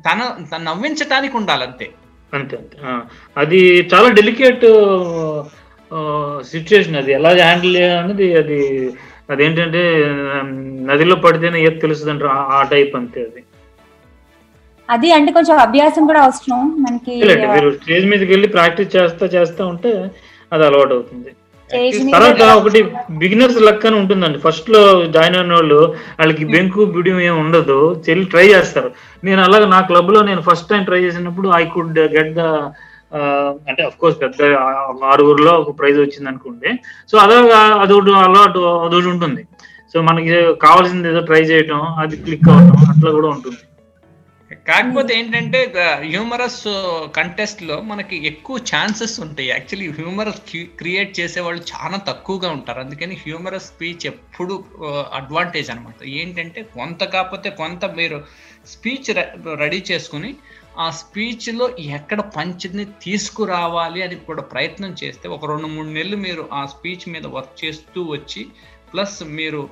తన తను నవ్వించడానికి ఉండాలి అంతే. అంతే అంతే. అది చాలా డెలికేట్ సిచ్యుయేషన్ అది. ఎలా హ్యాండిల్ చేయాలనేది అది అదేంటంటే నదిలో పడితేనే ఏది తెలుస్తుంది ఆ- టైప్ అంతే అది. అది అంటే కొంచెం అభ్యాసం కూడా అవసరం మనకి మీరు స్టేజ్ మీదకి వెళ్ళి ప్రాక్టీస్ చేస్తా చేస్తా ఉంటే అది అలవాటు అవుతుంది. తర్వాత ఒకటి బిగినర్స్ లక్ అని ఉంటుందండి. ఫస్ట్లో జాయిన్ అయిన వాళ్ళు వాళ్ళకి బెంకు బిడియం ఏమి ఉండదు. చెల్లి ట్రై చేస్తారు. నేను అలాగే నా క్లబ్లో నేను ఫస్ట్ టైం ట్రై చేసినప్పుడు ఐ కుడ్ గెట్ ద అంటే అఫ్ కోర్స్ పెద్ద ఆరుగురులో ఒక ప్రైజ్ వచ్చింది అనుకోండి సో అదో అదొకటి అలవాటు అదొకటి ఉంటుంది. సో మనకి కావాల్సింది ఏదో ట్రై చేయటం అది క్లిక్ అవటం అట్లా కూడా ఉంటుంది. కాకపోతే ఏంటంటే హ్యూమరస్ కంటెస్ట్లో మనకి ఎక్కువ ఛాన్సెస్ ఉంటాయి. యాక్చువల్లీ హ్యూమరస్ క్రియేట్ చేసే వాళ్ళు చాలా తక్కువగా ఉంటారు. అందుకని హ్యూమరస్ స్పీచ్ ఎప్పుడు అడ్వాంటేజ్ అన్నమాట. ఏంటంటే కొంత కాకపోతే కొంత మీరు స్పీచ్ రెడీ చేసుకుని ఆ స్పీచ్లో ఎక్కడ పంచ్ని తీసుకురావాలి అని కూడా ప్రయత్నం చేస్తే ఒక రెండు మూడు నెలలు మీరు ఆ స్పీచ్ మీద వర్క్ చేస్తూ వచ్చి ప్లస్ మీరు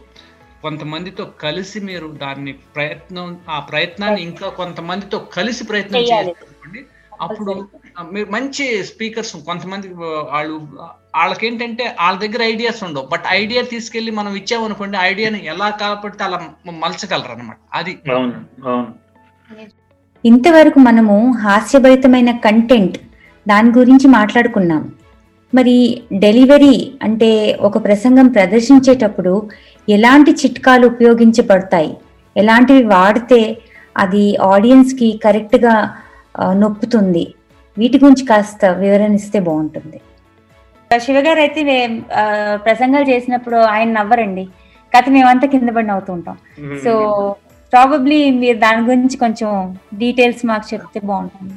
కొంతమందితో కలిసి మీరు దాన్ని ప్రయత్నం ఆ ప్రయత్నాన్ని ఇంకా కొంతమందితో కలిసి ప్రయత్నం. చేయాలి. అప్పుడు మీరు మంచి స్పీకర్స్ కొంతమంది వాళ్ళు వాళ్ళకి ఏంటంటే వాళ్ళ దగ్గర ఐడియాస్ ఉండవు. బట్ ఐడియా తీసుకెళ్ళి మనం ఇచ్చామనుకోండి ఐడియాని ఎలా కాబట్టి అలా మలచగలరు అనమాట అది. అవును అవును. ఇంతవరకు మనము హాస్యభరితమైన కంటెంట్ దాని గురించి మాట్లాడుకున్నాం. మరి డెలివరీ అంటే ఒక ప్రసంగం ప్రదర్శించేటప్పుడు ఎలాంటి చిట్కాలు ఉపయోగించబడతాయి? ఎలాంటివి వాడితే అది ఆడియన్స్కి కరెక్ట్గా నొప్పుతుంది వీటి గురించి కాస్త వివరణ ఇస్తే బాగుంటుంది. శివగారు అయితే ప్రసంగాలు చేసినప్పుడు ఆయన నవ్వరండి. కథ మేమంతా కింద పడి నవ్వుతూ ఉంటాం. సో ప్రాబబ్లీ మీరు దాని గురించి కొంచెం డీటెయిల్స్ మాకు చెప్తే బాగుంటుంది.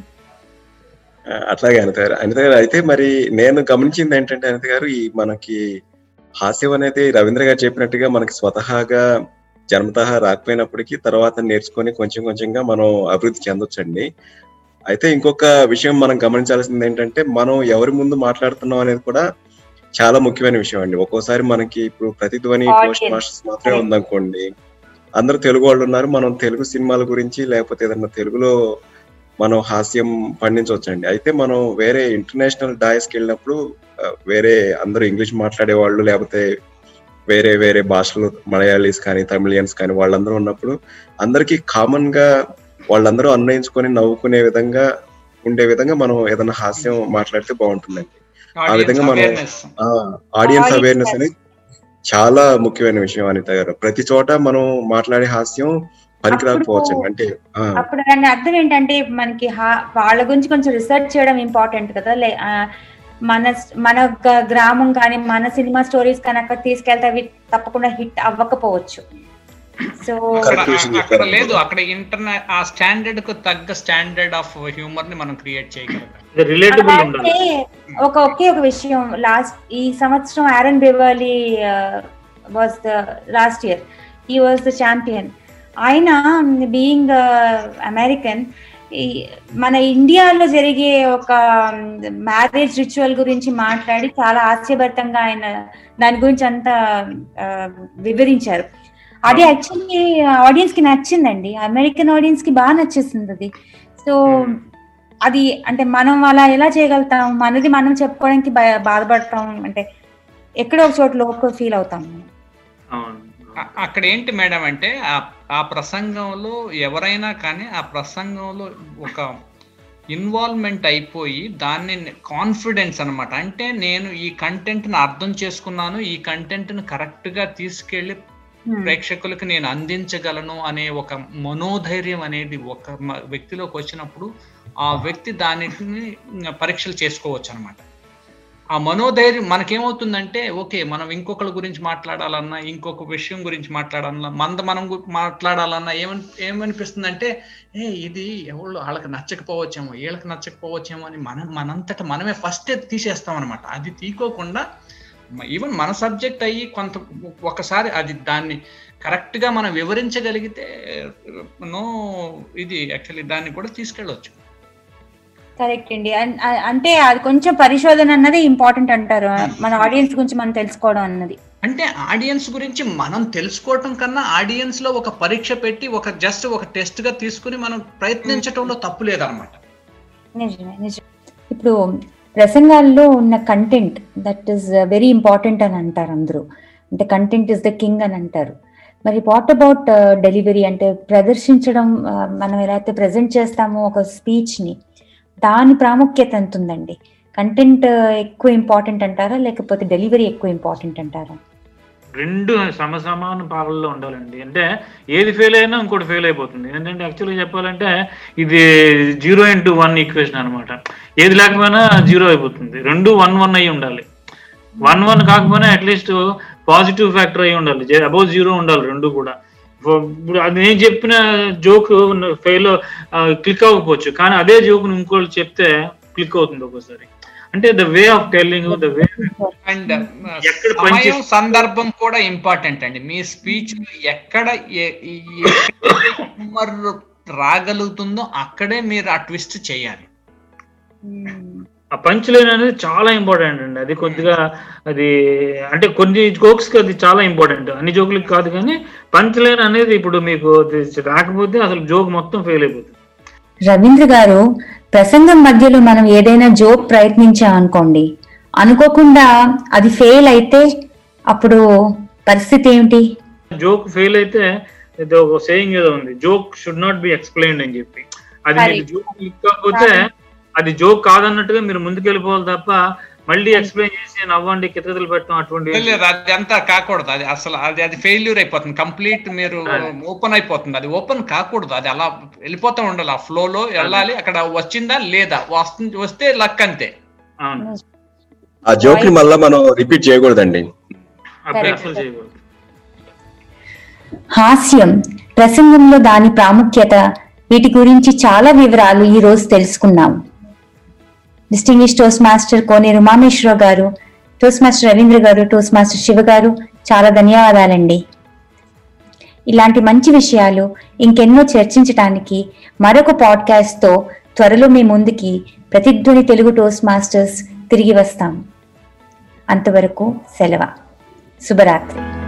అట్లాగే అనిత గారు. అనిత గారు అయితే మరి నేను గమనించింది ఏంటంటే అనిత గారు ఈ మనకి హాస్యం అనేది రవీంద్ర గారు చెప్పినట్టుగా మనకి స్వతహాగా జన్మతహ రాకపోయినప్పటికీ తర్వాత నేర్చుకొని కొంచెం కొంచెంగా మనం అభివృద్ధి చెందొచ్చండి. అయితే ఇంకొక విషయం మనం గమనించాల్సింది ఏంటంటే మనం ఎవరి ముందు మాట్లాడుతున్నాం అనేది కూడా చాలా ముఖ్యమైన విషయం అండి. ఒక్కోసారి మనకి ఇప్పుడు ప్రతిధ్వని. పోస్ట్ మాస్టర్స్ మాత్రమే ఉందనుకోండి. అందరూ తెలుగు వాళ్ళు ఉన్నారు. మనం తెలుగు సినిమాల గురించి లేకపోతే ఏదన్నా తెలుగులో మనం హాస్యం పండించవచ్చండి. అయితే మనం వేరే ఇంటర్నేషనల్ డాయస్కి వెళ్ళినప్పుడు వేరే అందరూ ఇంగ్లీష్ మాట్లాడే వాళ్ళు లేకపోతే వేరే వేరే భాషలు మలయాళీస్ కానీ తమిళియన్స్ కానీ వాళ్ళందరూ ఉన్నప్పుడు అందరికీ కామన్గా వాళ్ళందరూ అన్వయించుకొని నవ్వుకునే విధంగా ఉండే విధంగా మనం ఏదైనా హాస్యం మాట్లాడితే బాగుంటుందండి. ఆ విధంగా మనం ఆడియన్స్ Audience అవేర్నెస్ అనేది చాలా ముఖ్యమైన విషయం అనిత గారు. ప్రతి చోట మనం మాట్లాడే హాస్యం పనికి రాకపోవచ్చు అంటే అప్పుడు దాని అర్థం ఏంటంటే మనకి వాళ్ళ గురించి కొంచెం రీసెర్చ్ చేయడం ఇంపార్టెంట్ కదా. మన మన గ్రామం కానీ మన సినిమా స్టోరీస్ కానీ అక్కడ తీసుకెళ్తే అవి తప్పకుండా హిట్ అవ్వకపోవచ్చు. సో అక్కడ. లేదు అక్కడ ఇంటర్నె ఆ స్టాండర్డ్కు తగ్గ స్టాండర్డ్ ఆఫ్ హ్యూమర్ని మనం క్రియేట్ చేయగలుగుతాం రిలేటబుల్ ఉండాలి. అంటే ఒక ఒకే ఒక విషయం లాస్ట్ ఈ సంవత్సరం Aaron Beverly was the last year ఈ వాజ్ ద ఛాంపియన్ ఆయన బీయింగ్ అమెరికన్ మన ఇండియాలో జరిగే ఒక మ్యారేజ్ రిచువల్ గురించి మాట్లాడి చాలా హాస్యభరితంగా ఆయన దాని గురించి అంతా వివరించారు. అది యాక్చువల్లీ ఆడియన్స్కి నచ్చిందండి. అమెరికన్ ఆడియన్స్కి బాగా నచ్చేసింది అది. సో అది అంటే మనం అలా ఎలా చేయగలుగుతాం? మనది మనం చెప్పుకోవడానికి భయ- బాధపడతాం. అంటే ఎక్కడో ఒక చోట లోపు ఫీల్ అవుతాం. అక్కడ ఏంటి మేడం అంటే ఆ- ఆ ప్రసంగంలో ఎవరైనా కానీ ఆ ప్రసంగంలో ఒక ఇన్వాల్వ్మెంట్ అయిపోయి దాన్ని కాన్ఫిడెన్స్ అన్నమాట. అంటే నేను ఈ కంటెంట్ని అర్థం చేసుకున్నాను. ఈ కంటెంట్ని కరెక్ట్గా తీసుకెళ్ళి Hmm. ప్రేక్షకులకు నేను అందించగలను అనే ఒక మనోధైర్యం అనేది ఒక వ్యక్తిలోకి వచ్చినప్పుడు ఆ వ్యక్తి దానిని పరీక్షలు చేసుకోవచ్చు అనమాట ఆ మనోధైర్యం మనకేమవుతుందంటే ఓకే మనం ఇంకొకరి గురించి మాట్లాడాలన్నా ఇంకొక విషయం గురించి మాట్లాడాలన్నా మంద మనం మాట్లాడాలన్నా ఏమని ఏమనిపిస్తుందంటే ఏ ఇది ఎవరు వాళ్ళకి నచ్చకపోవచ్చేమో వీళ్ళకి నచ్చకపోవచ్చేమో అని మనం మనంతట మనమే ఫస్ట్ తీసేస్తాం అనమాట అది తీకోకుండా ఈవెన్ మన సబ్జెక్ట్ అయ్యి కొంత ఒకసారి అది దాన్ని కరెక్ట్గా మనం వివరించగలిగితే నో ఇది యాక్చువల్లీ దాన్ని కూడా తీసుకెళ్ళవచ్చు కరెక్ట్ అండి. అంటే అది కొంచెం పరిశోధన అన్నది ఇంపార్టెంట్ అంటారు. మన ఆడియన్స్ గురించి మనం తెలుసుకోవడం అన్నది. అంటే ఆడియన్స్ గురించి మనం తెలుసుకోవటం కన్నా ఆడియన్స్లో ఒక పరీక్ష పెట్టి ఒక జస్ట్ ఒక టెస్ట్గా తీసుకుని మనం ప్రయత్నించటంలో తప్పు లేదనమాట నిజమే నిజమే. ఇప్పుడు ప్రసంగాల్లో ఉన్న content that is very important అని అంటారు అందరూ. అంటే కంటెంట్ ఇస్ ద కింగ్ అని అంటారు. మరి వాట్ అబౌట్ డెలివరీ అంటే ప్రదర్శించడం uh, మనం ఎలా అయితే ప్రజెంట్ చేస్తామో ఒక స్పీచ్ని దాని ప్రాముఖ్యత ఎంత ఉందండి కంటెంట్ uh, ఎక్కువ ఇంపార్టెంట్ అంటారా? లేకపోతే డెలివరీ ఎక్కువ ఇంపార్టెంట్ అంటారా? రెండు సమసమాన పాలల్లో ఉండాలండి. అంటే ఏది ఫెయిల్ అయినా ఇంకోటి ఫెయిల్ అయిపోతుంది. ఏంటంటే యాక్చువల్గా చెప్పాలంటే ఇది జీరో ఇంటూ వన్ ఈక్వేషన్ అనమాట ఏది లేకపోయినా జీరో అయిపోతుంది. రెండు వన్ వన్ అయి ఉండాలి. వన్ వన్ కాకపోయినా అట్లీస్ట్ పాజిటివ్ ఫ్యాక్టర్ అయి ఉండాలి. అబౌవ్ జీరో ఉండాలి రెండు కూడా. ఇప్పుడు అది నేను చెప్పిన జోక్ ఫెయిల్ క్లిక్ అవ్వకపోవచ్చు. కానీ అదే జోక్ ఇంకోళ్ళు చెప్తే క్లిక్ అవుతుంది ఒక్కోసారి. అంటే the way of telling the way and ఎక్కడ సమయం? సందర్భం కూడా ఇంపార్టెంట్ అండి. మీ స్పీచ్ ఎక్కడ రాగలుగుతుందో అక్కడే మీరు ఆ ట్విస్ట్ చేయాలి. ఆ పంచ్ లైన్ అనేది చాలా ఇంపార్టెంట్ అండి. అది కొద్దిగా అది అంటే కొన్ని జోక్స్కి అది చాలా ఇంపార్టెంట్ అన్ని జోకులకి కాదు కానీ పంచ్ లైన్ అనేది ఇప్పుడు మీకు రాకపోతే అసలు జోక్ మొత్తం ఫెయిల్ అయిపోతుంది. రవీంద్ర గారు ప్రసంగం మధ్యలో మనం ఏదైనా జోక్ ప్రయత్నించాం అనుకోండి. అనుకోకుండా అది ఫెయిల్ అయితే అప్పుడు పరిస్థితి ఏమిటి? జోక్ ఫెయిల్ అయితే ఏదో సేయింగ్ ఏదో ఉంది. Joke should not be explained అని చెప్పి. అది. జోక్ కాకపోతే అది జోక్ కాదన్నట్టుగా మీరు ముందుకు వెళ్ళిపోవాలి తప్ప మళ్ళీ ఎక్స్ప్లెయిన్ చేసి నవ్వండి కితకితలు పెట్టడం అటువంటి లేదు అది అంతా కాకూడదు. అది అసలు అది అది ఫెయిల్యూర్ అయిపోతుంది. కంప్లీట్ మీరు. ఓపెన్ అయిపోతుంది. అది ఓపెన్ కాకూడదు. అది అలా వెళ్ళిపోతూ ఉండాలి. ఆ ఫ్లో లో వెళ్ళాలి. అక్కడ వచ్చిందా లేదా? వస్తుంది వస్తే లక్ అంతే. అవును. ఆ జోక్ని మళ్ళా మనం రిపీట్ చేయకూడదండి. హాస్యం ప్రసంగంలో దాని ప్రాముఖ్యత వీటి గురించి చాలా వివరాలు ఈ రోజు తెలుసుకున్నాం. Distinguished toast master Koneru Mameshwara garu toast master Ravindra గారు టోస్ట్ మాస్టర్ శివ గారు చాలా ధన్యవాదాలండి. ఇలాంటి మంచి విషయాలు ఇంకెన్నో చర్చించడానికి మరొక పాడ్కాస్ట్తో త్వరలో మీ ముందుకి ప్రతిధ్వని తెలుగు టోస్ట్ మాస్టర్స్ తిరిగి వస్తాం. అంతవరకు సెలవు. శుభరాత్రి.